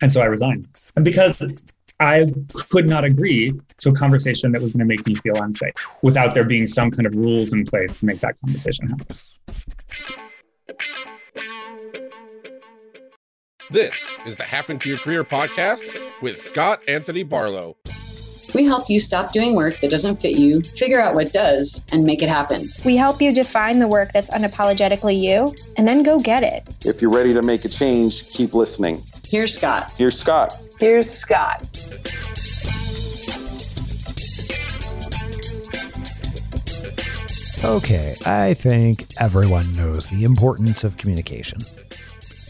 And so I resigned. And because I could not agree to a conversation that was going to make me feel unsafe without there being some kind of rules in place to make that conversation happen. This is the Happen to Your Career podcast with Scott Anthony Barlow. We help you stop doing work that doesn't fit you, figure out what does, and make it happen. We help you define the work that's unapologetically you, and then go get it. If you're ready to make a change, keep listening. Here's Scott. Here's Scott. Here's Scott. Okay, I think everyone knows the importance of communication.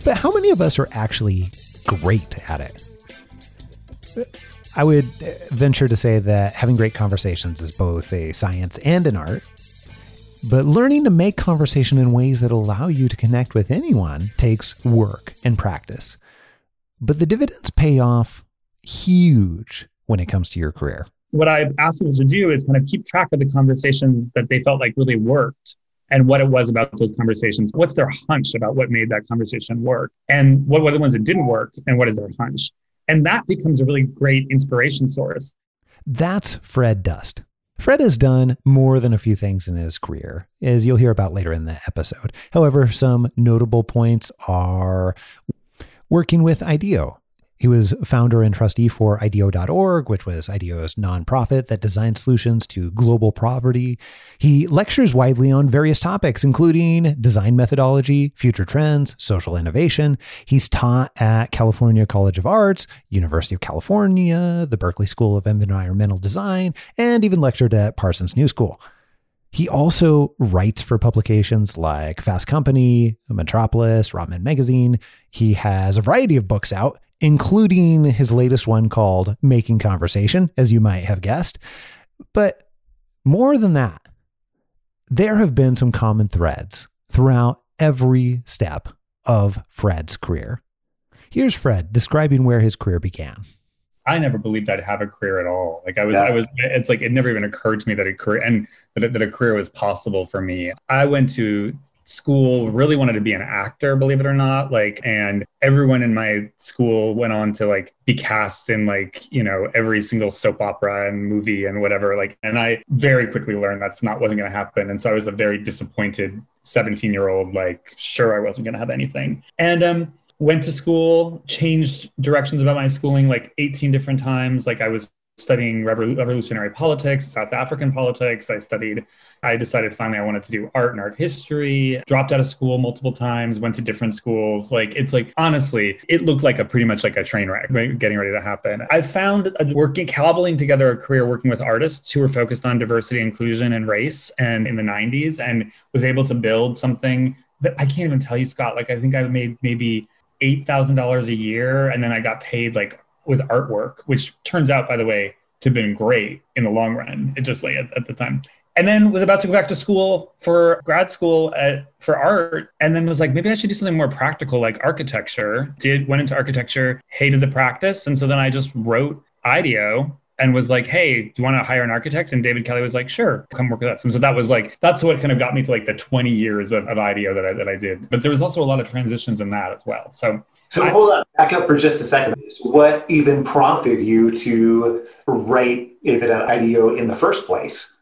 But how many of us are actually great at it? I would venture to say that having great conversations is both a science and an art. But learning to make conversation in ways that allow you to connect with anyone takes work and practice. But the dividends pay off huge when it comes to your career. What I asked people to do is kind of keep track of the conversations that they felt like really worked and what it was about those conversations. What's their hunch about what made that conversation work? And what were the ones that didn't work? And what is their hunch? And that becomes a really great inspiration source. That's Fred Dust. Fred has done more than a few things in his career, as you'll hear about later in the episode. However, some notable points are working with IDEO, he was founder and trustee for IDEO.org, which was IDEO's nonprofit that designed solutions to global poverty. He lectures widely on various topics, including design methodology, future trends, social innovation. He's taught at California College of Arts, University of California, the Berkeley School of Environmental Design, and even lectured at Parsons New School. He also writes for publications like Fast Company, Metropolis, Rotman Magazine. He has a variety of books out, including his latest one called Making Conversation, as you might have guessed. But more than that, there have been some common threads throughout every step of Fred's career. Here's Fred describing where his career began. I never believed I'd have a career at all. Like I was, yeah. I was. It's like it never even occurred to me that a career and that, that a career was possible for me. I went to school really wanted to be an actor believe it or not like and everyone in my school went on to like be cast in like you know every single soap opera and movie and whatever like and i very quickly learned that's not wasn't going to happen and so i was a very disappointed 17 year old like sure i wasn't going to have anything and um went to school changed directions about my schooling like 18 different times like i was studying revolutionary politics, South African politics. I studied, I decided finally I wanted to do art and art history, dropped out of school multiple times, went to different schools. Like, it's like, honestly, it looked like a pretty much like a train wreck getting ready to happen. I found working, cobbling together a career working with artists who were focused on diversity, inclusion, and race and in the 90s and was able to build something that I can't even tell you, Scott. Like, I think I made maybe $8,000 a year and then I got paid like with artwork, which turns out, by the way, to have been great in the long run. It just like at, at the time. And then was about to go back to school for grad school at, for art, and then was like, maybe I should do something more practical, like architecture. Did went into architecture, hated the practice, and so then I just wrote IDEO and was like, "Hey, do you want to hire an architect?" And David Kelley was like, "Sure, come work with us." And so that was like that's what kind of got me to like the 20 years of, of IDEO that I that I did. But there was also a lot of transitions in that as well. So so I, hold on, back up for just a second. What even prompted you to write David at IDEO in the first place?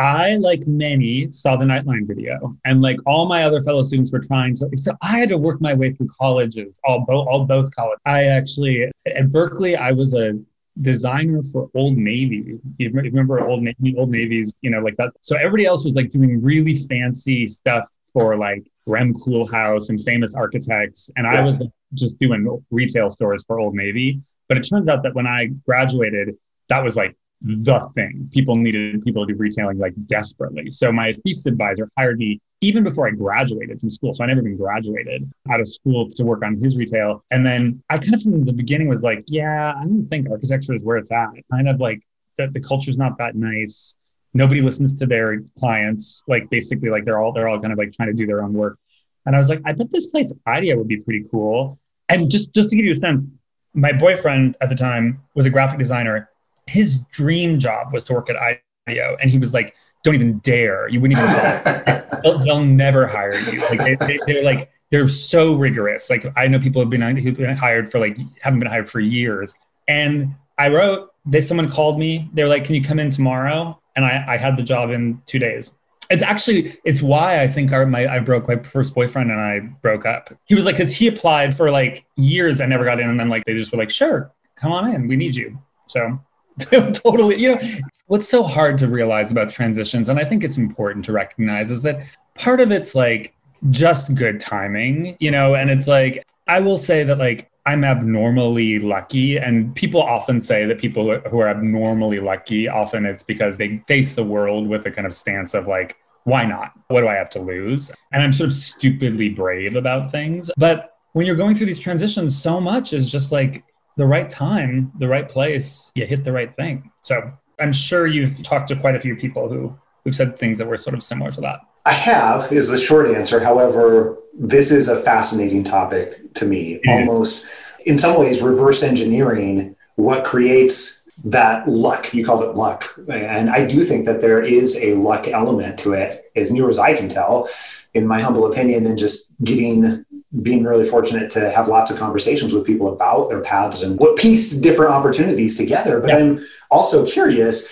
I, like many, saw the Nightline video, and like all my other fellow students were trying to. So I had to work my way through colleges, all both, all both colleges. I actually at Berkeley, I was a designer for Old Navy. You remember Old Navy, Old Navy's, you know, like that. So everybody else was like doing really fancy stuff for like Rem Koolhaas and famous architects, and I was just doing retail stores for Old Navy. But it turns out that when I graduated, that was like the thing. People needed people to do retailing like desperately. So my thesis advisor hired me even before I graduated from school. So I never even graduated out of school to work on his retail. And then I kind of from the beginning was like, yeah, I don't think architecture is where it's at. Kind of like that the culture's not that nice. Nobody listens to their clients. Like basically like they're all they're all kind of like trying to do their own work. And I was like, I bet this place IDEO would be pretty cool. And just just to give you a sense, my boyfriend at the time was a graphic designer. His dream job was to work at IDEO. And he was like, don't even dare. You wouldn't even they'll, they'll, never hire you. Like they, they, they're like, they're so rigorous. Like I know people have been who've been hired for like haven't been hired for years. And I wrote, they someone called me. They're like, "Can you come in tomorrow?" And I, I had the job in two days. It's actually it's why I think our my I broke my first boyfriend and I broke up. He was like, because he applied for like years I never got in, and then like they just were like, "Sure, come on in, we need you." So totally you know what's so hard to realize about transitions and i think it's important to recognize is that part of it's like just good timing, you know, and it's like, I will say that like I'm abnormally lucky. And people often say that people who are abnormally lucky, often it's because they face the world with a kind of stance of like, why not? What do I have to lose? And I'm sort of stupidly brave about things. But when you're going through these transitions, so much is just like the right time, the right place, you hit the right thing. So I'm sure you've talked to quite a few people who who've said things that were sort of similar to that. I have is the short answer. However, this is a fascinating topic to me. It Almost is. in some ways reverse engineering what creates that luck. You called it luck. And I do think that there is a luck element to it, as near as I can tell, in my humble opinion, and just getting being really fortunate to have lots of conversations with people about their paths and what piece different opportunities together. But yeah. I'm also curious.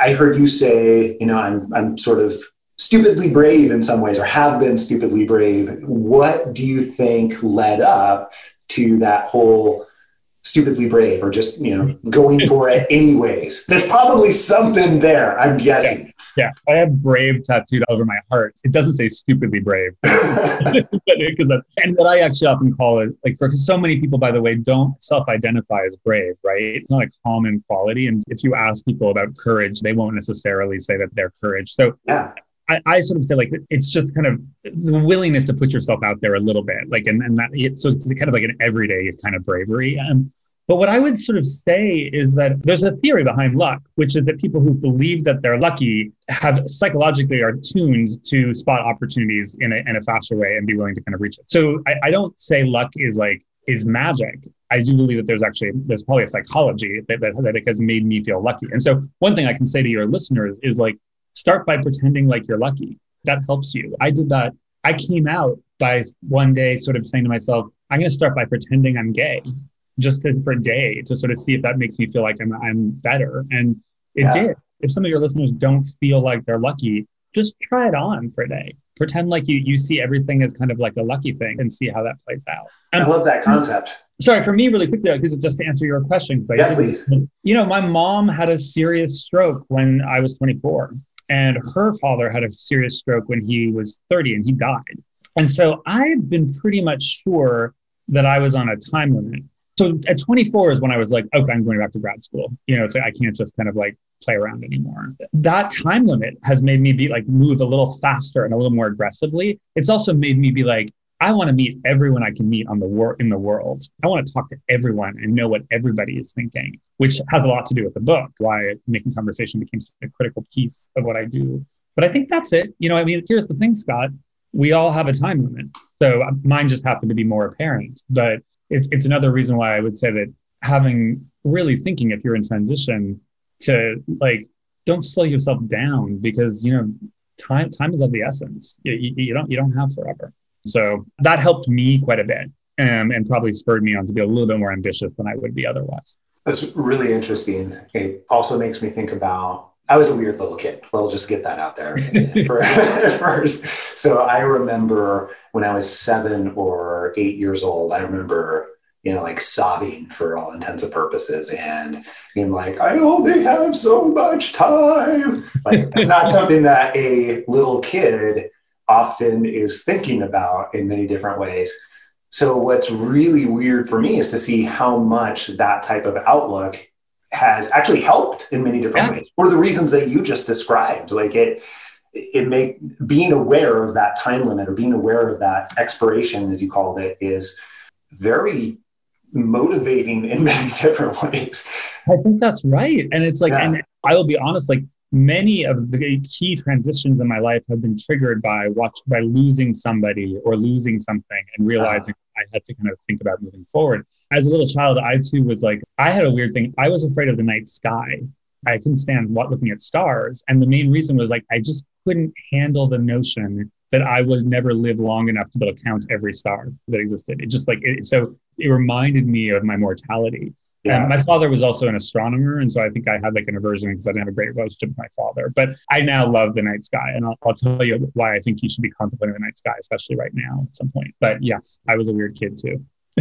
I heard you say, you know, I'm I'm sort of stupidly brave in some ways or have been stupidly brave what do you think led up to that whole stupidly brave or just you know going for it anyways there's probably something there i'm guessing yeah, i have brave tattooed over my heart. It doesn't say stupidly brave. Because and what i actually often call it like for so many people by the way don't self-identify as brave right? It's not a common quality and if you ask people about courage they won't necessarily say that they're courage. So yeah. I, I, sort of say like it's just kind of the willingness to put yourself out there a little bit, like and, and that it, so it's kind of like an everyday kind of bravery. Um, but what I would sort of say is that there's a theory behind luck, which is that people who believe that they're lucky have psychologically are tuned to spot opportunities in a, in a faster way and be willing to kind of reach it. So I, I don't say luck is like is magic. I do believe that there's actually there's probably a psychology that, that, that has made me feel lucky. And so one thing I can say to your listeners is like start by pretending like you're lucky. That helps you. I did that. I came out by one day sort of saying to myself, I'm going to start by pretending I'm gay just to, for a day to sort of see if that makes me feel like I'm, I'm better. And it yeah. did. If some of your listeners don't feel like they're lucky, just try it on for a day. Pretend like you, you see everything as kind of like a lucky thing and see how that plays out. And I love that concept. Sorry, for me, really quickly, because just to answer your question. Yeah, please. You know, my mom had a serious stroke when I was 24. And her father had a serious stroke when he was 30 and he died. And so I've been pretty much sure that I was on a time limit. So at 24 is when I was like, okay, I'm going back to grad school. You know, it's like I can't just kind of like play around anymore. That time limit has made me be like move a little faster and a little more aggressively. It's also made me be like, I want to meet everyone I can meet on the wor- in the world. I want to talk to everyone and know what everybody is thinking, which has a lot to do with the book, why making conversation became a critical piece of what I do. But I think that's it. You know, I mean, here's the thing, Scott. We all have a time limit. So uh, mine just happened to be more apparent. But it's, it's another reason why I would say that having really thinking if you're in transition to like, don't slow yourself down because, you know, time time is of the essence. You, you, you don't you don't have forever. So that helped me quite a bit um, and probably spurred me on to be a little bit more ambitious than I would be otherwise. That's really interesting. It also makes me think about I was a weird little kid. We'll just get that out there for, first. So I remember when I was seven or eight years old, I remember, you know, like sobbing for all intents and purposes and being like, I only have so much time. Like, it's not something that a little kid often is thinking about in many different ways. So, what's really weird for me is to see how much that type of outlook has actually helped in many different yeah. ways for the reasons that you just described. Like it, it make being aware of that time limit or being aware of that expiration, as you called it, is very motivating in many different ways. I think that's right. And it's like, yeah. and I will be honest, like many of the key transitions in my life have been triggered by watch by losing somebody or losing something and realizing uh, I had to kind of think about moving forward. As a little child, I too was like, I had a weird thing. I was afraid of the night sky. I couldn't stand looking at stars. And the main reason was like, I just couldn't handle the notion that I would never live long enough to be able to count every star that existed. It just like it, so it reminded me of my mortality. Yeah. And my father was also an astronomer, and so I think I had like an aversion because I didn't have a great relationship with my father. But I now love the night sky, and I'll, I'll tell you why I think you should be contemplating the night sky, especially right now at some point. But yes, I was a weird kid too.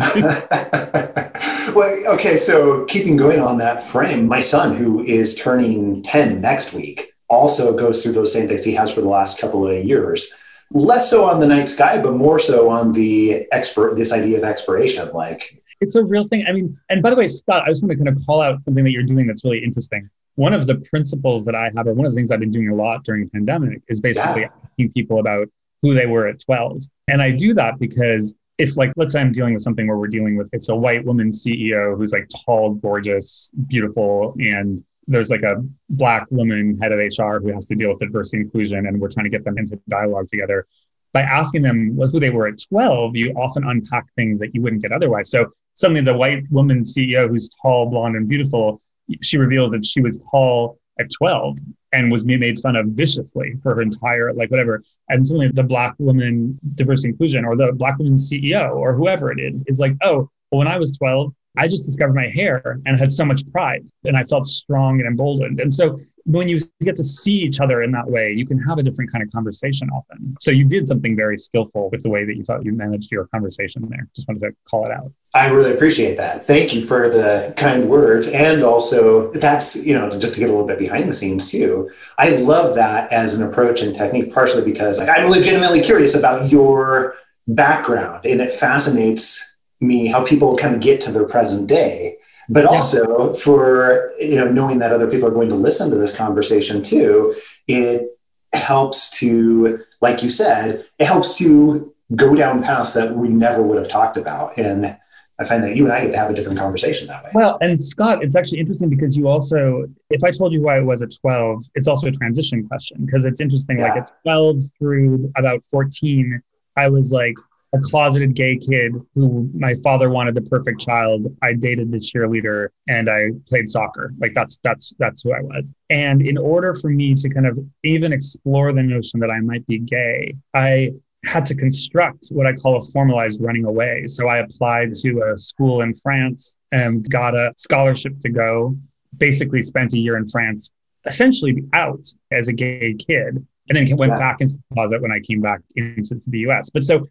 well, okay, so keeping going on that frame, my son, who is turning 10 next week, also goes through those same things he has for the last couple of years. Less so on the night sky, but more so on the expert, this idea of expiration. Like it's a real thing. I mean, and by the way, Scott, I just want to kind of call out something that you're doing that's really interesting. One of the principles that I have, or one of the things I've been doing a lot during the pandemic, is basically yeah. asking people about who they were at 12. And I do that because if like let's say i'm dealing with something where we're dealing with it's a white woman ceo who's like tall gorgeous beautiful and there's like a black woman head of hr who has to deal with diversity inclusion and we're trying to get them into dialogue together by asking them who they were at 12 you often unpack things that you wouldn't get otherwise so suddenly the white woman ceo who's tall blonde and beautiful she reveals that she was tall at 12 and was made fun of viciously for her entire like whatever. And suddenly the black woman diversity inclusion or the black woman ceo or whoever it is is like oh well when i was 12 i just discovered my hair and had so much pride and i felt strong and emboldened. And so when you get to see each other in that way, you can have a different kind of conversation often. So you did something very skillful with the way that you thought you managed your conversation there. Just wanted to call it out. I really appreciate that. Thank you for the kind words. And also, that's, you know, just to get a little bit behind the scenes too. I love that as an approach and technique, partially because I'm legitimately curious about your background and it fascinates me how people kind of get to their present day but also for you know knowing that other people are going to listen to this conversation too it helps to like you said it helps to go down paths that we never would have talked about and I find that you and I get to have a different conversation that way. Well, and Scott, it's actually interesting because you also, if I told you who I was at 12, it's also a transition question because it's interesting. Yeah. Like at 12 through about 14, I was like, a closeted gay kid who my father wanted the perfect child. I dated the cheerleader and I played soccer. Like that's that's that's who I was. And in order for me to kind of even explore the notion that I might be gay, I had to construct what I call a formalized running away. So I applied to a school in France and got a scholarship to go. Basically, spent a year in France, essentially out as a gay kid, and then went back into the closet when I came back into the US. But so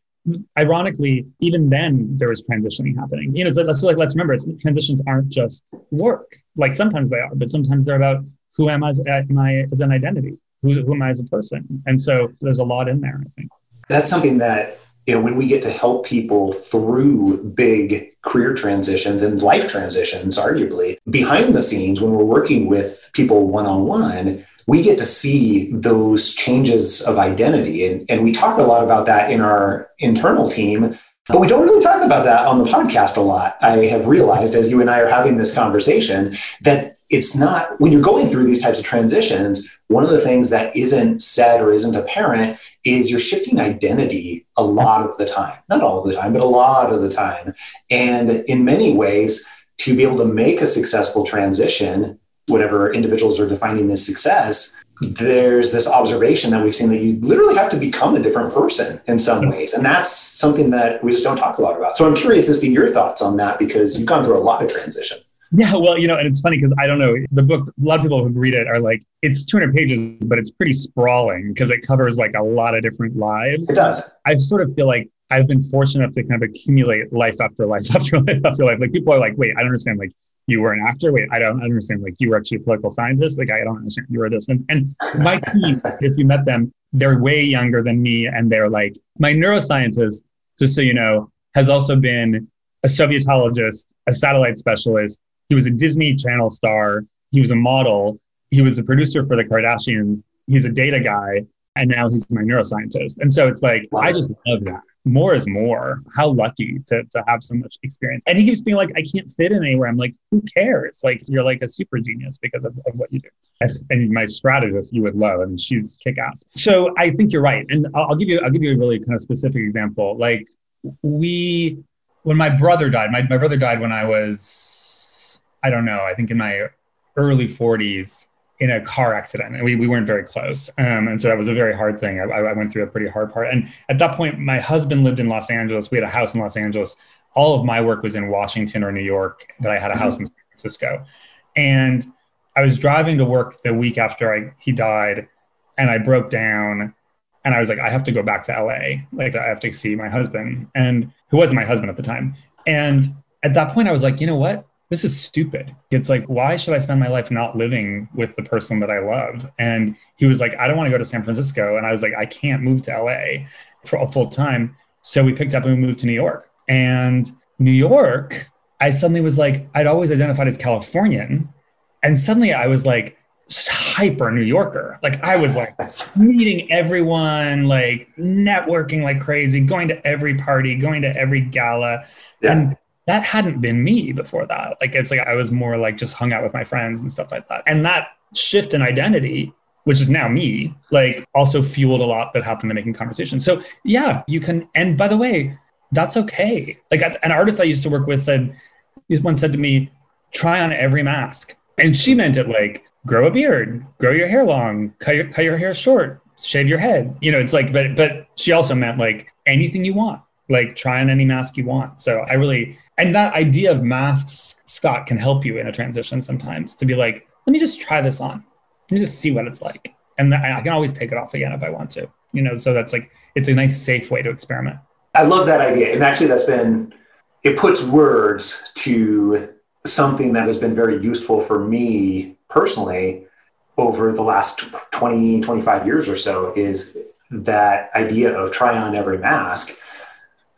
ironically, even then there was transitioning happening. You know, so let's like let's remember, it's, transitions aren't just work. Like sometimes they are, but sometimes they're about who am I as, as an identity, who, who am I as a person, and so there's a lot in there. I think that's something that you know when we get to help people through big career transitions and life transitions, arguably behind the scenes when we're working with people one on one we get to see those changes of identity. And, and we talk a lot about that in our internal team, but we don't really talk about that on the podcast a lot. I have realized as you and I are having this conversation that it's not when you're going through these types of transitions, one of the things that isn't said or isn't apparent is you're shifting identity a lot of the time. Not all of the time, but a lot of the time. And in many ways, to be able to make a successful transition, whatever individuals are defining as success, there's this observation that we've seen that you literally have to become a different person in some mm-hmm. ways. And that's something that we just don't talk a lot about. So I'm curious as to your thoughts on that because you've gone through a lot of transition. Yeah, well, you know, and it's funny because I don't know, the book, a lot of people who read it are like, it's 200 pages, but it's pretty sprawling because it covers like a lot of different lives. It does. I sort of feel like I've been fortunate enough to kind of accumulate life after life after life after life. Like people are like, wait, I don't understand. Like you were an actor. Wait, I don't understand. Like you were actually a political scientist. Like I don't understand. You were this. And, and my team, if you met them, they're way younger than me. And they're like, my neuroscientist, just so you know, has also been a Sovietologist, a satellite specialist. He was a Disney Channel star. He was a model. He was a producer for the Kardashians. He's a data guy. And now he's my neuroscientist. And so it's like, wow. I just love that more is more. How lucky to, to have so much experience. And he keeps being like, I can't fit in anywhere. I'm like, who cares? Like, you're like a super genius because of, of what you do. And my strategist, you would love. I mean, she's kick ass. So I think you're right. And I'll, I'll give you, I'll give you a really kind of specific example. Like, we, when my brother died, my, my brother died when I was, I don't know, I think in my early 40s. In a car accident and we, we weren't very close. Um, and so that was a very hard thing. I, I went through a pretty hard part. And at that point, my husband lived in Los Angeles. We had a house in Los Angeles. All of my work was in Washington or New York, but I had a house mm-hmm. in San Francisco. And I was driving to work the week after I, he died and I broke down and I was like, I have to go back to LA. Like I have to see my husband and who wasn't my husband at the time. And at that point I was like, you know what? This is stupid. It's like, why should I spend my life not living with the person that I love? And he was like, I don't want to go to San Francisco. And I was like, I can't move to LA for a full time. So we picked up and we moved to New York. And New York, I suddenly was like, I'd always identified as Californian. And suddenly I was like, hyper New Yorker. Like I was like meeting everyone, like networking like crazy, going to every party, going to every gala. Yeah. And that hadn't been me before that. Like it's like I was more like just hung out with my friends and stuff like that. And that shift in identity, which is now me, like also fueled a lot that happened to making conversation. So yeah, you can. And by the way, that's okay. Like an artist I used to work with said, one said to me, try on every mask. And she meant it like grow a beard, grow your hair long, cut your, cut your hair short, shave your head. You know, it's like, but but she also meant like anything you want, like try on any mask you want. So I really and that idea of masks, Scott, can help you in a transition sometimes to be like, let me just try this on, let me just see what it's like, and I can always take it off again if I want to. You know, so that's like it's a nice safe way to experiment. I love that idea, and actually, that's been it puts words to something that has been very useful for me personally over the last 20, 25 years or so is that idea of try on every mask.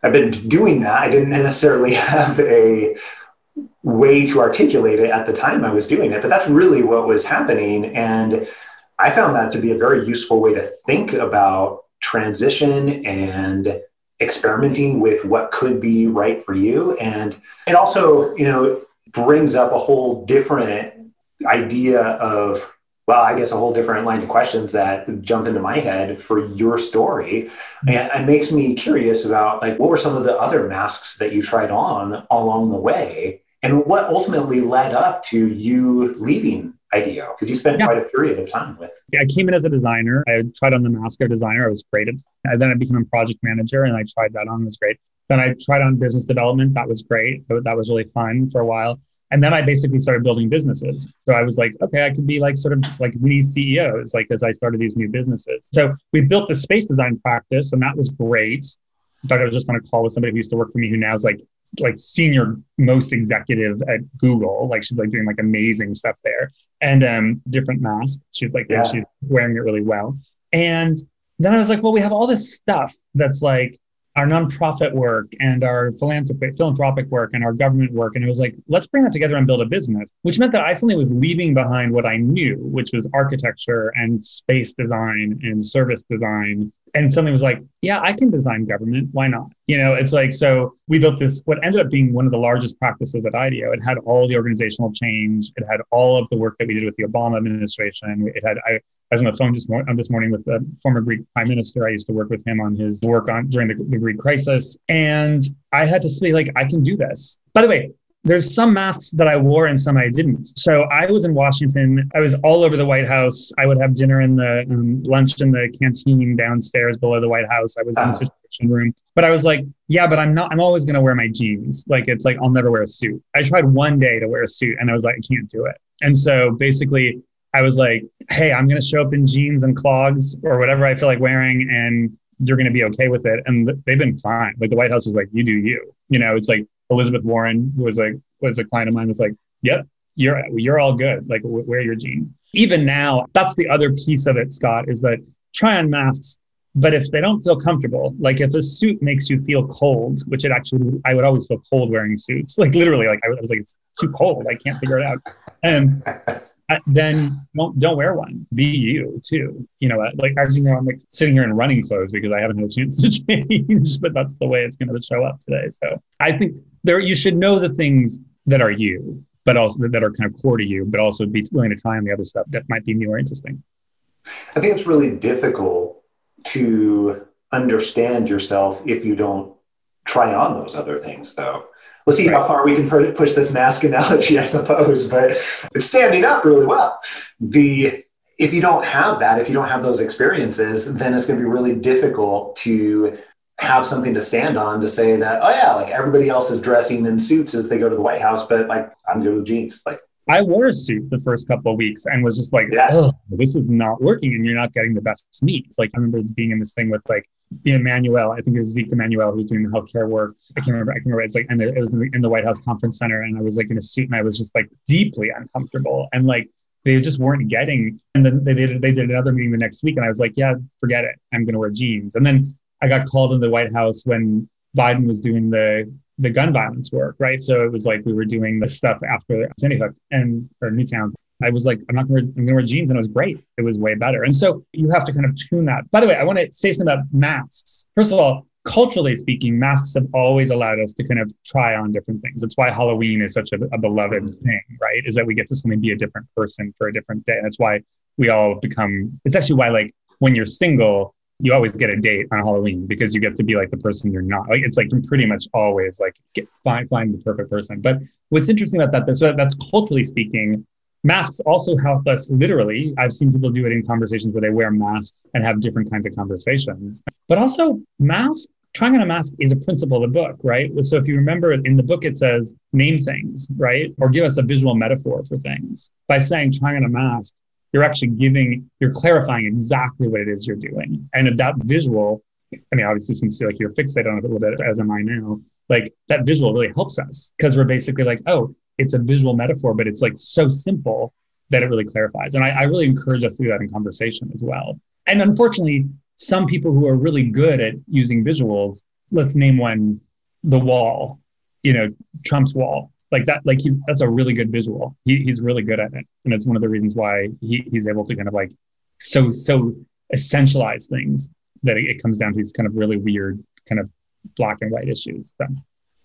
I've been doing that. I didn't necessarily have a way to articulate it at the time I was doing it, but that's really what was happening. And I found that to be a very useful way to think about transition and experimenting with what could be right for you. And it also, you know, brings up a whole different idea of well, I guess a whole different line of questions that jump into my head for your story. Mm-hmm. And it makes me curious about like what were some of the other masks that you tried on along the way and what ultimately led up to you leaving IDEO because you spent yeah. quite a period of time with. Yeah, I came in as a designer. I tried on the mask of designer. I was great. At, then I became a project manager and I tried that on. It was great. Then I tried on business development. That was great. That was really fun for a while. And then I basically started building businesses. So I was like, okay, I could be like sort of like we need CEOs, like as I started these new businesses. So we built the space design practice, and that was great. In fact, I was just on a call with somebody who used to work for me who now is like like senior most executive at Google. Like she's like doing like amazing stuff there. And um different mask. She's like yeah. she's wearing it really well. And then I was like, well, we have all this stuff that's like our nonprofit work and our philanthropic philanthropic work and our government work. And it was like let's bring that together and build a business which meant that i suddenly was leaving behind what i knew which was architecture and space design and service design and something was like, yeah, I can design government. Why not? You know, it's like, so we built this, what ended up being one of the largest practices at IDEO. It had all the organizational change. It had all of the work that we did with the Obama administration. It had, I, I was on the phone just this morning with the former Greek prime minister. I used to work with him on his work on during the, the Greek crisis. And I had to say, like, I can do this. By the way, there's some masks that I wore and some I didn't. So I was in Washington. I was all over the White House. I would have dinner in the um, lunch in the canteen downstairs below the White House. I was in the uh-huh. situation room. But I was like, yeah, but I'm not. I'm always going to wear my jeans. Like it's like I'll never wear a suit. I tried one day to wear a suit, and I was like, I can't do it. And so basically, I was like, hey, I'm going to show up in jeans and clogs or whatever I feel like wearing, and you're going to be okay with it. And they've been fine. Like the White House was like, you do you. You know, it's like Elizabeth Warren, who was like was a client of mine, was like, "Yep, you're you're all good. Like wear your jeans." Even now, that's the other piece of it, Scott, is that try on masks, but if they don't feel comfortable, like if a suit makes you feel cold, which it actually, I would always feel cold wearing suits. Like literally, like I was like, it's too cold. I can't figure it out. And then don't don't wear one. Be you too. You know, like as you know, I'm like sitting here in running clothes because I haven't had a chance to change, but that's the way it's going to show up today. So I think there you should know the things that are you, but also that are kind of core to you, but also be willing to try on the other stuff that might be new or interesting. I think it's really difficult to understand yourself if you don't try on those other things, though We'll see Right. how far we can push this mask analogy, I suppose, but it's standing up really well. The if you don't have that, if you don't have those experiences, then it's going to be really difficult to have something to stand on to say that, oh yeah, like everybody else is dressing in suits as they go to the White House, but like I'm good with jeans. Like I wore a suit the first couple of weeks and was just like, Yeah. oh, this is not working and you're not getting the best meets. Like I remember being in this thing with like the Emanuel, I think it's Zeke Emanuel who's doing the healthcare work. I can't remember. I can remember. It's like, and it was in the, in the White House Conference Center, and I was like in a suit, and I was just like deeply uncomfortable, and like they just weren't getting. And then they did they did another meeting the next week, and I was like, yeah, forget it. I'm going to wear jeans. And then I got called in the White House when Biden was doing the the gun violence work, right? So it was like we were doing the stuff after Sandy Hook and or Newtown. I was like, I'm not going to, wear jeans, and it was great. It was way better. And so you have to kind of tune that. By the way, I want to say something about masks. First of all, culturally speaking, masks have always allowed us to kind of try on different things. That's why Halloween is such a, a beloved thing, right? Is that we get to suddenly be a different person for a different day. And that's why we all become. It's actually why, like, when you're single, you always get a date on Halloween because you get to be like the person you're not. Like it's like you pretty much always like get find find the perfect person. But what's interesting about that, so uh, that's culturally speaking, masks also help us literally. I've seen people do it in conversations where they wear masks and have different kinds of conversations. But also masks, trying on a mask is a principle of the book, right? So if you remember in the book, it says name things, right? Or give us a visual metaphor for things. By saying trying on a mask, you're actually giving, you're clarifying exactly what it is you're doing. And that visual, I mean, obviously, since like you're fixated on it a little bit, as am I now, like that visual really helps us because we're basically like, oh, it's a visual metaphor, but it's like so simple that it really clarifies. And I, I really encourage us to do that in conversation as well. And unfortunately, some people who are really good at using visuals, let's name one, the wall, you know, Trump's wall like that like he's that's a really good visual he, he's really good at it and it's one of the reasons why he, he's able to kind of like so so essentialize things that it, it comes down to these kind of really weird kind of black and white issues so.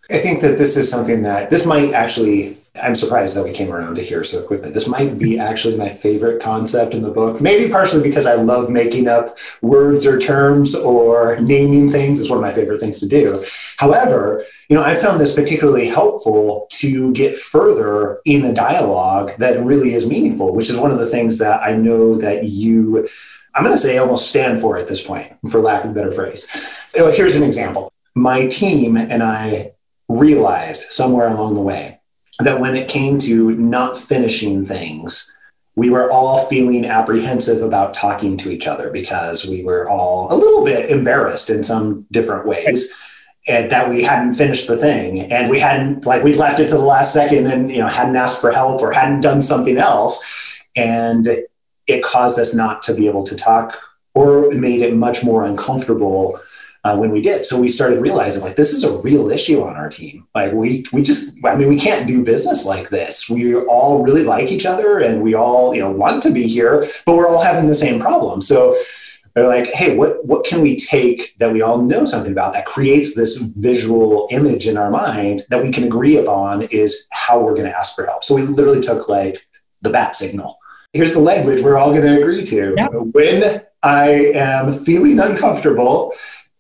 I think that this is something that this might actually, I'm surprised that we came around to here so quickly. This might be actually my favorite concept in the book, maybe partially because I love making up words or terms or naming things. It's one of my favorite things to do. However, you know, I found this particularly helpful to get further in a dialogue that really is meaningful, which is one of the things that I know that you, I'm going to say almost stand for at this point, for lack of a better phrase. Here's an example. My team and I realized somewhere along the way that when it came to not finishing things, we were all feeling apprehensive about talking to each other because we were all a little bit embarrassed in some different ways and that we hadn't finished the thing. And we hadn't like we left it to the last second and you know hadn't asked for help or hadn't done something else. And it caused us not to be able to talk or made it much more uncomfortable uh, when we did. So we started realizing like this is a real issue on our team. Like we we just I mean we can't do business like this. We all really like each other and we all you know want to be here, but we're all having the same problem. So they're like, hey, what what can we take that we all know something about that creates this visual image in our mind that we can agree upon is how we're going to ask for help. So we literally took like the bat signal. Here's the language we're all going to agree to. Yeah. When I am feeling uncomfortable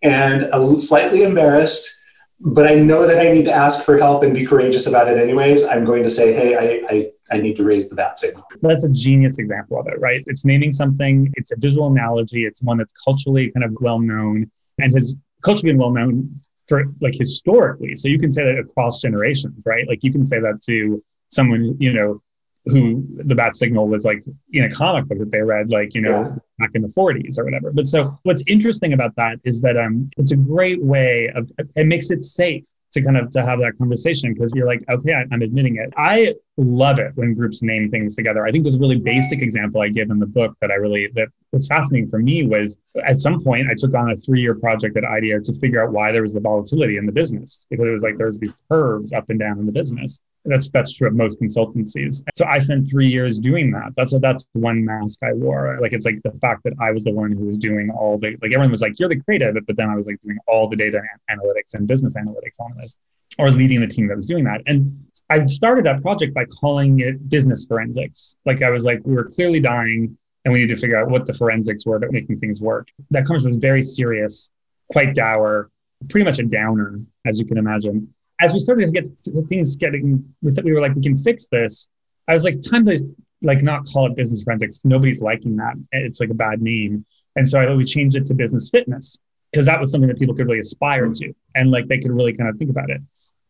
and a, slightly embarrassed, but I know that I need to ask for help and be courageous about it anyways, I'm going to say, hey, I, I, I need to raise the bat signal. That's a genius example of it, right? It's naming something, it's a visual analogy, it's one that's culturally kind of well known and has culturally been well known for like historically. So you can say that across generations, right? Like you can say that to someone, you know, who the bat signal was like in a comic book that they read like you know Yeah. back in the 40s or whatever. But so what's interesting about that is that um it's a great way of it makes it safe to kind of to have that conversation because you're like okay I, i'm admitting it. I love it when groups name things together. I think this really basic example i give in the book that i really that was fascinating for me was at some point i took on a three-year project at IDEO to figure out why there was the volatility in the business because it was like there was these curves up and down in the business that's that's true of most consultancies. So I spent three years doing that. That's that's one mask I wore. Like it's like the fact that I was the one who was doing all the like everyone was like you're the creative, but then I was like doing all the data analytics and business analytics on this, or leading the team that was doing that. And I started that project by calling it business forensics. Like I was like we were clearly dying, and we need to figure out what the forensics were to making things work. That conversation was very serious, quite dour, pretty much a downer, as you can imagine. As we started to get things getting, with we were like, we can fix this. I was like, time to like not call it business forensics. Nobody's liking that. It's like a bad name. And so I we changed it to business fitness because that was something that people could really aspire to and like they could really kind of think about it.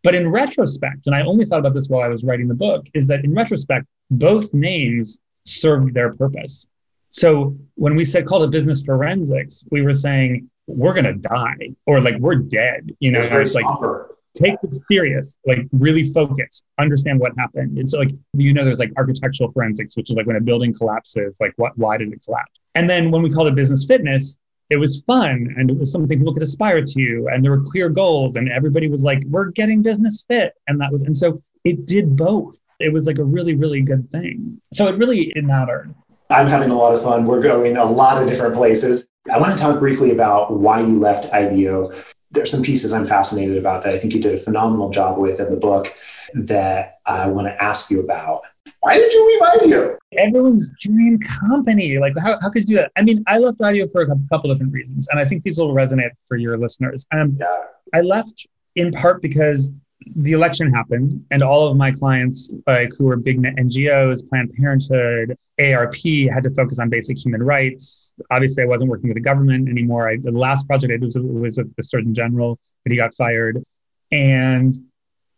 But in retrospect, and I only thought about this while I was writing the book, is that in retrospect, both names served their purpose. So when we said called it business forensics, we were saying we're gonna die or like we're dead. You know, it's like somber. Take it serious, like really focus, understand what happened. And so like you know, there's like architectural forensics, which is like when a building collapses, like what why did it collapse? And then when we called it business fitness, it was fun and it was something people could aspire to and there were clear goals and everybody was like we're getting business fit and that was and so it did both. It was like a really really good thing. So it really it mattered. I'm having a lot of fun. We're going a lot of different places. I want to talk briefly about why you left ideo there's some pieces i'm fascinated about that i think you did a phenomenal job with in the book that i want to ask you about why did you leave IDEO? Everyone's dream company. Like, how, how could you do that? I mean, I left IDEO for a couple different reasons, and I think these will resonate for your listeners. Um, yeah. I left in part because the election happened, and all of my clients, like who were big net NGOs, Planned Parenthood, AARP had to focus on basic human rights. Obviously, I wasn't working with the government anymore. I, the last project I did was, was with the Surgeon General, but he got fired, and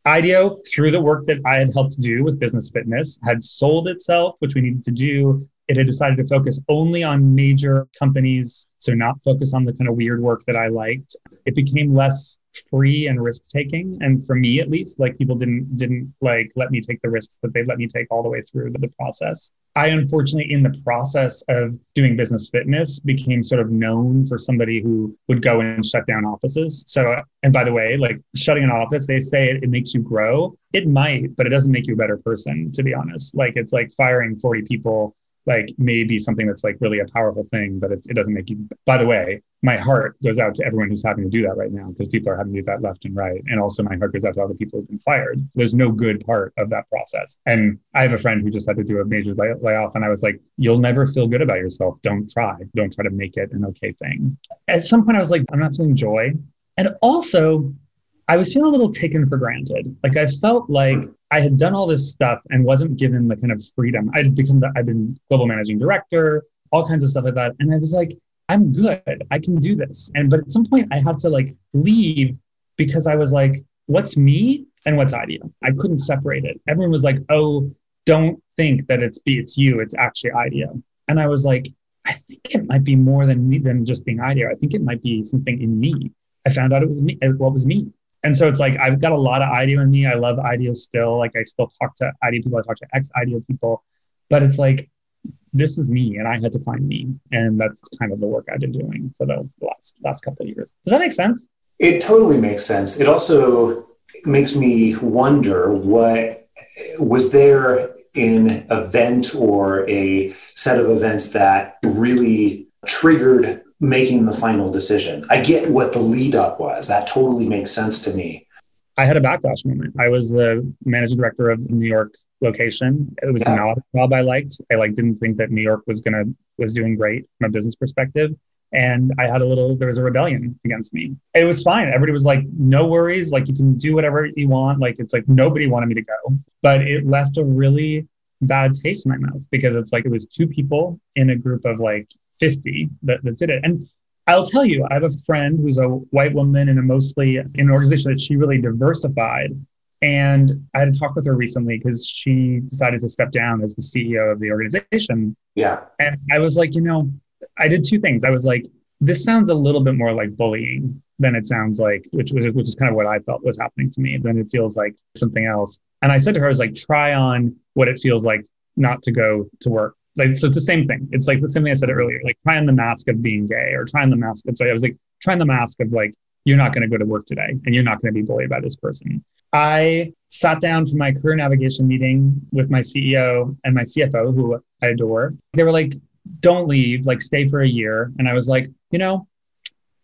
IDEO, through the work that I had helped do with business fitness, had sold itself, which we needed to do. It had decided to focus only on major companies, so not focus on the kind of weird work that I liked. It became less free and risk taking and for me at least like people didn't didn't like let me take the risks that they let me take all the way through the process. I unfortunately in the process of doing business fitness became sort of known for somebody who would go and shut down offices. So and by the way like shutting an office they say it, it makes you grow. It might but it doesn't make you a better person to be honest. Like it's like firing 40 people like maybe something that's like really a powerful thing, but it doesn't make you. By the way, my heart goes out to everyone who's having to do that right now because people are having to do that left and right. And also, my heart goes out to all the people who've been fired. There's no good part of that process. And I have a friend who just had to do a major lay- layoff, and I was like, "You'll never feel good about yourself. Don't try. Don't try to make it an okay thing." At some point, I was like, "I'm not feeling joy," and also, I was feeling a little taken for granted. Like I felt like I had done all this stuff and wasn't given the kind of freedom. I'd become the, I've been global managing director, all kinds of stuff like that. And I was like, I'm good. I can do this. And but at some point I had to like leave because I was like, what's me and what's IDEO? I couldn't separate it. Everyone was like, oh, don't think that it's be it's you. It's actually IDEO. And I was like, I think it might be more than than just being IDEO. I think it might be something in me. I found out it was me. What was me? And so it's like I've got a lot of IDEO in me. I love IDEO still. Like I still talk to IDEO people. I talk to ex IDEO people, but it's like this is me, and I had to find me, and that's kind of the work I've been doing for the last last couple of years. Does that make sense? It totally makes sense. It also makes me wonder what was there in event or a set of events that really triggered making the final decision. I get what the lead up was. That totally makes sense to me. I had a backlash moment. I was the managing director of the New York location. It was yeah. not a job I liked. I like didn't think that New York was gonna was doing great from a business perspective. And I had a little there was a rebellion against me. It was fine. Everybody was like, no worries, like you can do whatever you want. Like it's like nobody wanted me to go. But it left a really bad taste in my mouth because it's like it was two people in a group of like 50 that, that did it. And I'll tell you, I have a friend who's a white woman in a mostly in an organization that she really diversified. And I had to talk with her recently because she decided to step down as the CEO of the organization. Yeah. And I was like, you know, I did two things. I was like, this sounds a little bit more like bullying than it sounds like, which was which is kind of what I felt was happening to me. Then it feels like something else. And I said to her, I was like, try on what it feels like not to go to work like so it's the same thing. It's like the same thing i said earlier like trying the mask of being gay or trying the mask of so i was like trying the mask of like you're not going to go to work today and you're not going to be bullied by this person. I sat down for my career navigation meeting with my ceo and my cfo who i adore. They were like don't leave like stay for a year. And i was like you know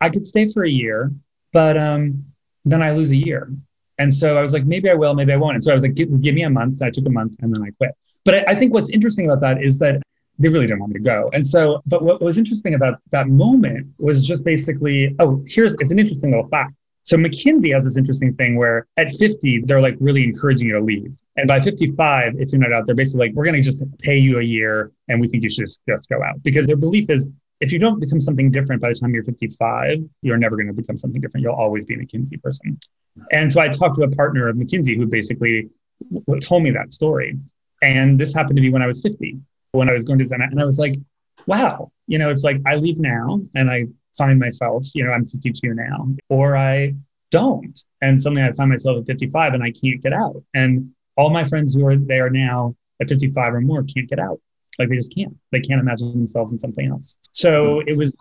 i could stay for a year but um then i lose a year and so I was like, maybe I will, maybe I won't. And so I was like, give, give me a month. I took a month and then I quit. But I, I think what's interesting about that is that they really didn't want me to go. And so, but what was interesting about that moment was just basically, oh, here's, it's an interesting little fact. So McKinsey has this interesting thing where at 50, they're like really encouraging you to leave. And by 55, if you're not out, they're basically like, we're going to just pay you a year and we think you should just go out. Because their belief is if you don't become something different by the time you're 55, you're never going to become something different. You'll always be a McKinsey person. And so I talked to a partner of McKinsey who basically told me that story. And this happened to be when I was 50, when I was going to Zen. And I was like, wow, you know, it's like I leave now and I find myself, you know, I'm 52 now, or I don't. And suddenly I find myself at 55 and I can't get out. And all my friends who are there now at 55 or more can't get out. Like they just can't. They can't imagine themselves in something else. So it was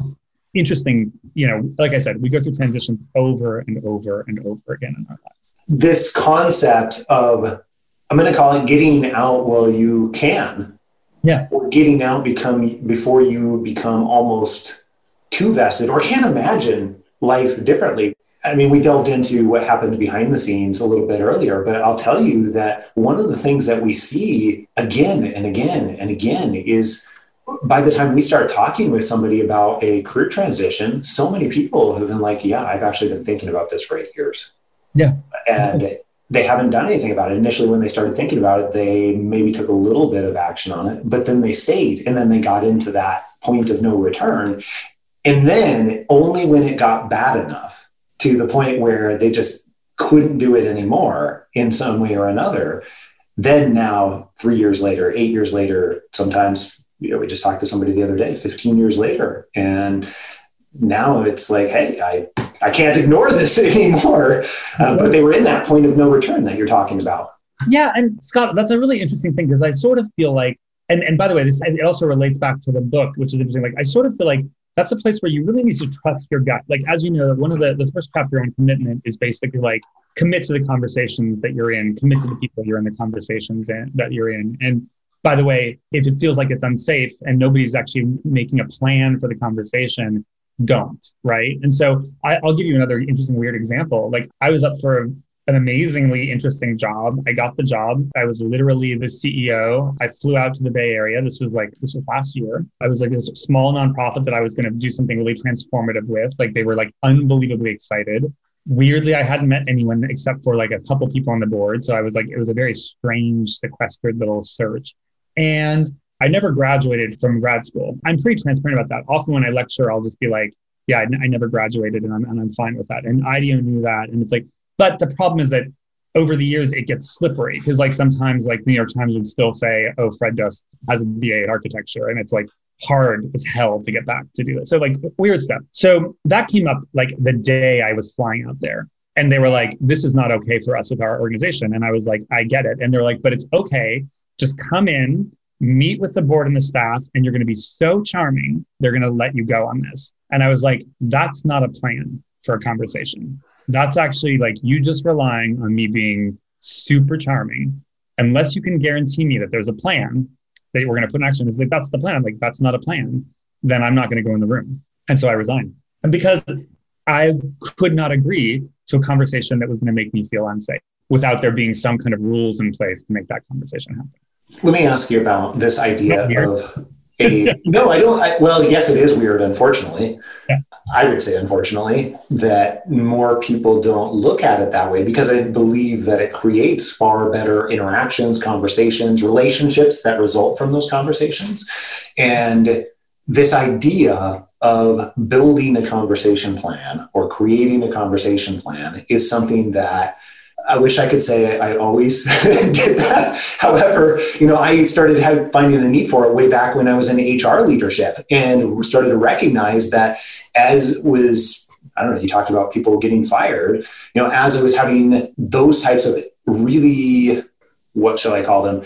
interesting, you know, like I said, we go through transitions over and over and over again in our lives. This concept of, I'm going to call it getting out while you can. Yeah. Or getting out become before you become almost too vested or can't imagine life differently. I mean, we delved into what happened behind the scenes a little bit earlier, but I'll tell you that one of the things that we see again and again and again is by the time we start talking with somebody about a career transition, so many people have been like, Yeah, I've actually been thinking about this for eight years. Yeah. And they haven't done anything about it. Initially, when they started thinking about it, they maybe took a little bit of action on it, but then they stayed and then they got into that point of no return. And then only when it got bad enough to the point where they just couldn't do it anymore in some way or another, then now, three years later, eight years later, sometimes, you know, we just talked to somebody the other day, 15 years later, and now it's like, hey, I, I can't ignore this anymore. Uh, but they were in that point of no return that you're talking about. Yeah. And Scott, that's a really interesting thing because I sort of feel like, and, and by the way, this it also relates back to the book, which is interesting. Like I sort of feel like that's a place where you really need to trust your gut. Like, as you know, one of the, the first chapter on commitment is basically like commit to the conversations that you're in, commit to the people you're in the conversations and, that you're in. And by the way, if it feels like it's unsafe and nobody's actually making a plan for the conversation, don't. Right. And so I, I'll give you another interesting, weird example. Like, I was up for an amazingly interesting job. I got the job. I was literally the CEO. I flew out to the Bay Area. This was like, this was last year. I was like this small nonprofit that I was going to do something really transformative with. Like they were like unbelievably excited. Weirdly, I hadn't met anyone except for like a couple people on the board. So I was like, it was a very strange, sequestered little search. And I never graduated from grad school. I'm pretty transparent about that. Often when I lecture, I'll just be like, yeah, I, I never graduated and I'm, and I'm fine with that. And IDEO knew that. And it's like, but the problem is that over the years it gets slippery because like sometimes like the New York Times would still say, "Oh, Fred Dust has a BA in architecture," and it's like hard as hell to get back to do it. So like weird stuff. So that came up like the day I was flying out there. And they were like, this is not okay for us with our organization. And I was like, I get it. And they're like, but it's okay. Just come in, meet with the board and the staff, and you're going to be so charming. They're going to let you go on this. And I was like, that's not a plan for a conversation. That's actually like you just relying on me being super charming. Unless you can guarantee me that there's a plan that we're going to put in action. It's like, that's the plan. I'm like, that's not a plan. Then I'm not going to go in the room. And so I resigned. And because I could not agree to a conversation that was going to make me feel unsafe without there being some kind of rules in place to make that conversation happen. Let me ask you about this idea of a, no, I don't. I, well, yes, it is weird, unfortunately. Yeah. I would say, unfortunately, that more people don't look at it that way because I believe that it creates far better interactions, conversations, relationships that result from those conversations. And this idea of building a conversation plan or creating a conversation plan is something that I wish I could say I, always did that. However, you know, I started finding a need for it way back when I was in HR leadership and started to recognize that as was I don't know, you talked about people getting fired, you know, as I was having those types of really what shall I call them?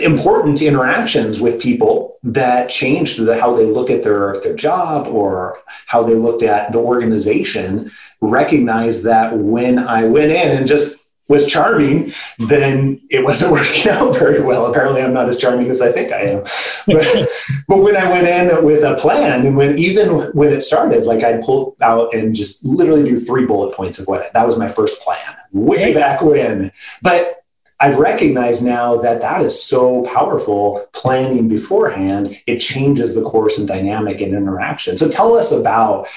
Important interactions with people that changed the, how they look at their, their job or how they looked at the organization. Recognize that when I went in and just was charming, then it wasn't working out very well. Apparently, I'm not as charming as I think I am. But, but when I went in with a plan, and when even when it started, like I'd pull out and just literally do three bullet points of what that was my first plan way back when. But I recognize now that that is so powerful planning beforehand. It changes the course and dynamic and interaction. So tell us about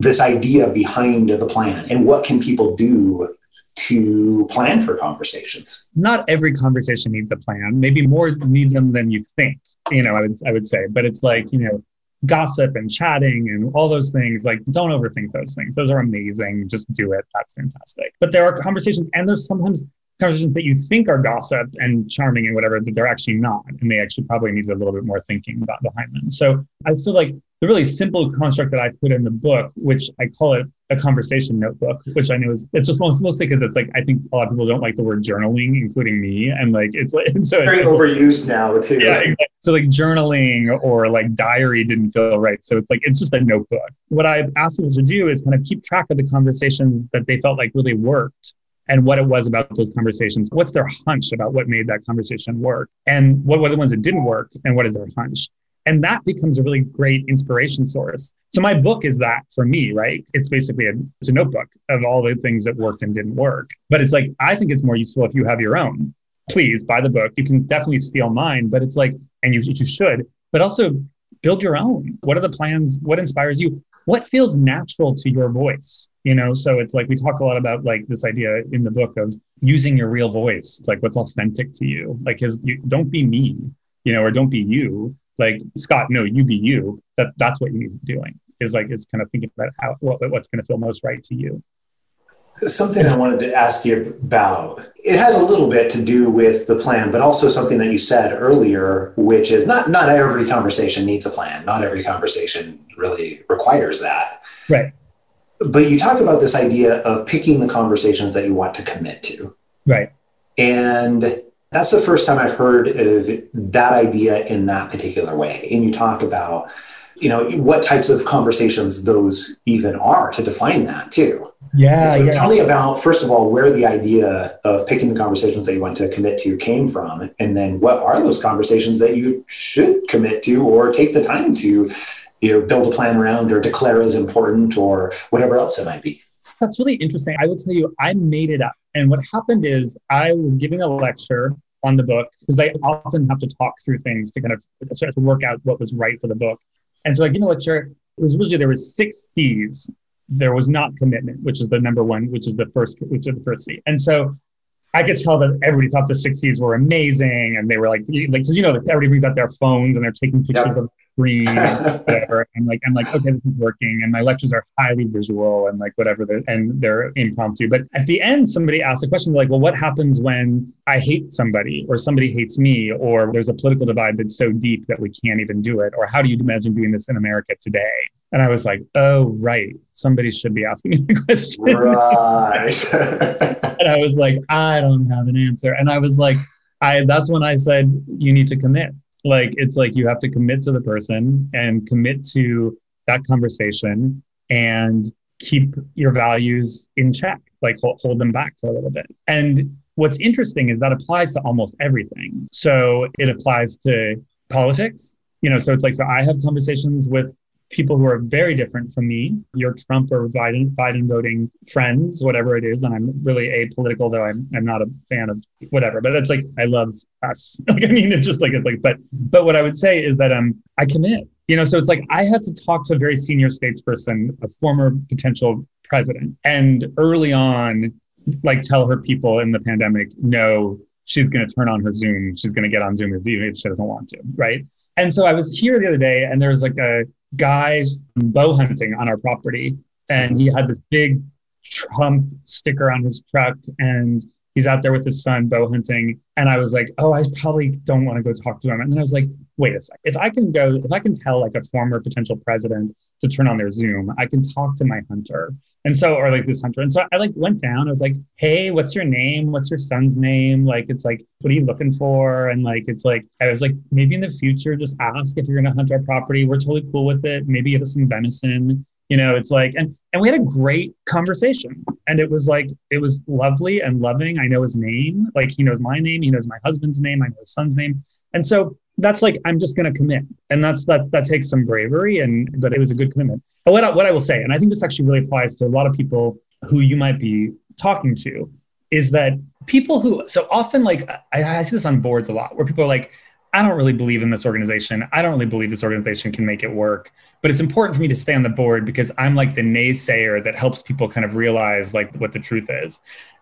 this idea behind the plan and what can people do to plan for conversations. Not every conversation needs a plan. Maybe more need them than you think you know i would i would say but it's like you know gossip and chatting and all those things like don't overthink those things. Those are amazing. Just do it. That's fantastic. But there are conversations and there's sometimes conversations that you think are gossip and charming and whatever that they're actually not and they actually probably need a little bit more thinking about behind them. So i feel like the really simple construct that i put in the book which i call it a conversation notebook which i know is it's just mostly because it's like i think a lot of people don't like the word journaling including me and like it's like so very it's, overused now too yeah exactly. so like journaling or like diary didn't feel right so it's like it's just a notebook what i asked people to do is kind of keep track of the conversations that they felt like really worked and what it was about those conversations. What's their hunch about what made that conversation work? And what were the ones that didn't work? And what is their hunch? And that becomes a really great inspiration source. So my book is that for me, right? It's basically a, it's a notebook of all the things that worked and didn't work. But it's like, I think it's more useful if you have your own. Please buy the book. You can definitely steal mine, but it's like, and you, you should, but also build your own. What are the plans? What inspires you? What feels natural to your voice? you know so it's like we talk a lot about like this idea in the book of using your real voice it's like what's authentic to you like his you, don't be me you know or don't be you like scott no you be you. That that's what you need to be doing is like is kind of thinking about how what, what's going to feel most right to you. Something i wanted to ask you about it has a little bit to do with the plan but also something that you said earlier which is not not every conversation needs a plan. Not every conversation really requires that. Right. But you talk about this idea of picking the conversations that you want to commit to. Right. And that's the first time I've heard of that idea in that particular way. And you talk about, you know, what types of conversations those even are to define that too. Yeah, so yeah. tell me about first of all where the idea of picking the conversations that you want to commit to came from, and then what are those conversations that you should commit to or take the time to you know, build a plan around or declare as important or whatever else it might be. That's really interesting. I will tell you, I made it up. And what happened is I was giving a lecture on the book because I often have to talk through things to kind of start to work out what was right for the book. And so I gave a lecture. It was really there was six C's. There was not commitment, which is the number one, which is the first, which is the first C. And so I could tell that everybody thought the six C's were amazing, and they were like, like because you know everybody brings out their phones and they're taking pictures yep. of screen whatever. And like i'm like okay this is working and my lectures are highly visual and like whatever they're, and they're impromptu. But at the end somebody asked a question like well what happens when i hate somebody or somebody hates me or there's a political divide that's so deep that we can't even do it or how do you imagine doing this in america today? And i was like oh right. Somebody should be asking me the question. Right. And i was like i don't have an answer. And i was like I that's when I said you need to commit like it's like you have to commit to the person and commit to that conversation and keep your values in check like hold, hold them back for a little bit. And what's interesting is that applies to almost everything. So it applies to politics you know so it's like so i have conversations with people who are very different from me, your Trump or Biden, Biden voting friends, whatever it is. And I'm really apolitical, though I'm, I'm not a fan of whatever, but it's like, I love us. like, I mean, it's just like, it's like, but, but what I would say is that um, I commit, you know, so it's like, I had to talk to a very senior statesperson, a former potential president. And early on, like tell her people in the pandemic, no, she's going to turn on her Zoom. She's going to get on Zoom even if she doesn't want to. Right. And so I was here the other day and there was like a guy bow hunting on our property and he had this big Trump sticker on his truck and he's out there with his son bow hunting. And I was like, oh, I probably don't want to go talk to him. And then I was like, wait a sec. If I can go, if I can tell like a former potential president to turn on their Zoom, I can talk to my hunter. And so, or like this hunter. And so I like went down. I was like, hey, what's your name? What's your son's name? Like, it's like, what are you looking for? And like, it's like, I was like, maybe in the future, just ask if you're going to hunt our property. We're totally cool with it. Maybe get us some venison you know it's like and and we had a great conversation and it was like it was lovely and loving i know his name like he knows my name he knows my husband's name i know his son's name and so that's like i'm just going to commit and that's that that takes some bravery and but it was a good commitment but what I, what I will say and i think this actually really applies to a lot of people who you might be talking to is that people who so often like I, I see this on boards a lot where people are like I don't really believe in this organization. I don't really believe this organization can make it work. But it's important for me to stay on the board because I'm like the naysayer that helps people kind of realize like what the truth is.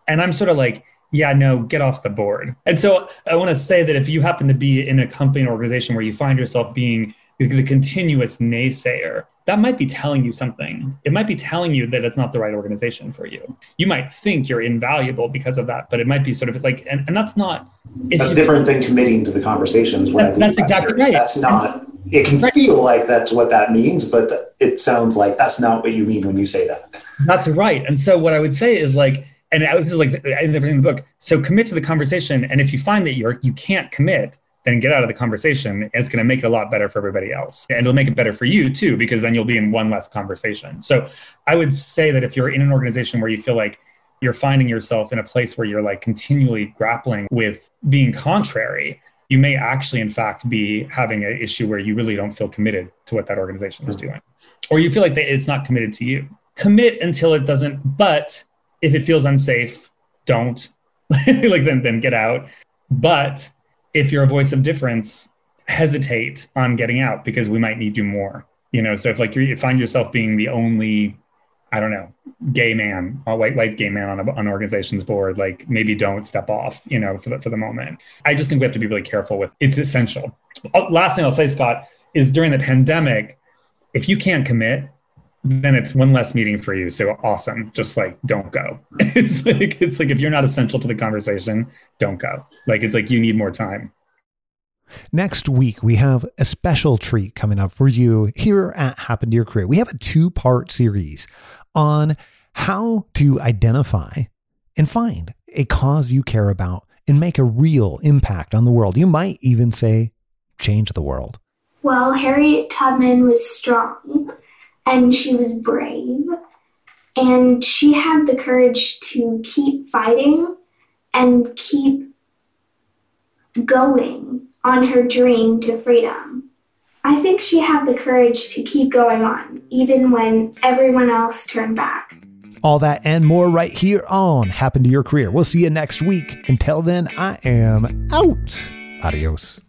And I'm sort of like, yeah, no, get off the board. And so I want to say that if you happen to be in a company or organization where you find yourself being the, the continuous naysayer, that might be telling you something. It might be telling you that it's not the right organization for you. You might think you're invaluable because of that, but it might be sort of like, and, and that's not. That's different than committing to the conversations. That, that's exactly right. That's not. It can right. feel like that's what that means, but it sounds like that's not what you mean when you say that. That's right. And so what I would say is like, and this is like everything in the book. So commit to the conversation, and if you find that you're you can't commit, then get out of the conversation. It's going to make it a lot better for everybody else. And it'll make it better for you too, because then you'll be in one less conversation. So I would say that if you're in an organization where you feel like you're finding yourself in a place where you're like continually grappling with being contrary, you may actually, in fact, be having an issue where you really don't feel committed to what that organization is hmm. doing, or you feel like it's not committed to you. Commit until it doesn't, but if it feels unsafe, don't. like then, then get out. But if you're a voice of difference, hesitate on getting out because we might need you more. You know, so if like you find yourself being the only, I don't know, gay man, a white white gay man on, a, on an organization's board, like maybe don't step off. You know, for the, for the moment. I just think we have to be really careful with. It's essential. Oh, last thing I'll say, Scott, is during the pandemic, if you can't commit, then it's one less meeting for you. So awesome. Just like don't go. It's like it's like if you're not essential to the conversation, don't go. Like it's like you need more time. Next week, we have a special treat coming up for you here at Happen to Your Career. We have a two part series on how to identify and find a cause you care about and make a real impact on the world. You might even say, change the world. Well, Harriet Tubman was strong and she was brave and she had the courage to keep fighting and keep going on her dream to freedom. I think she had the courage to keep going on, even when everyone else turned back. All that and more right here on Happen to Your Career. We'll see you next week. Until then, I am out. Adios.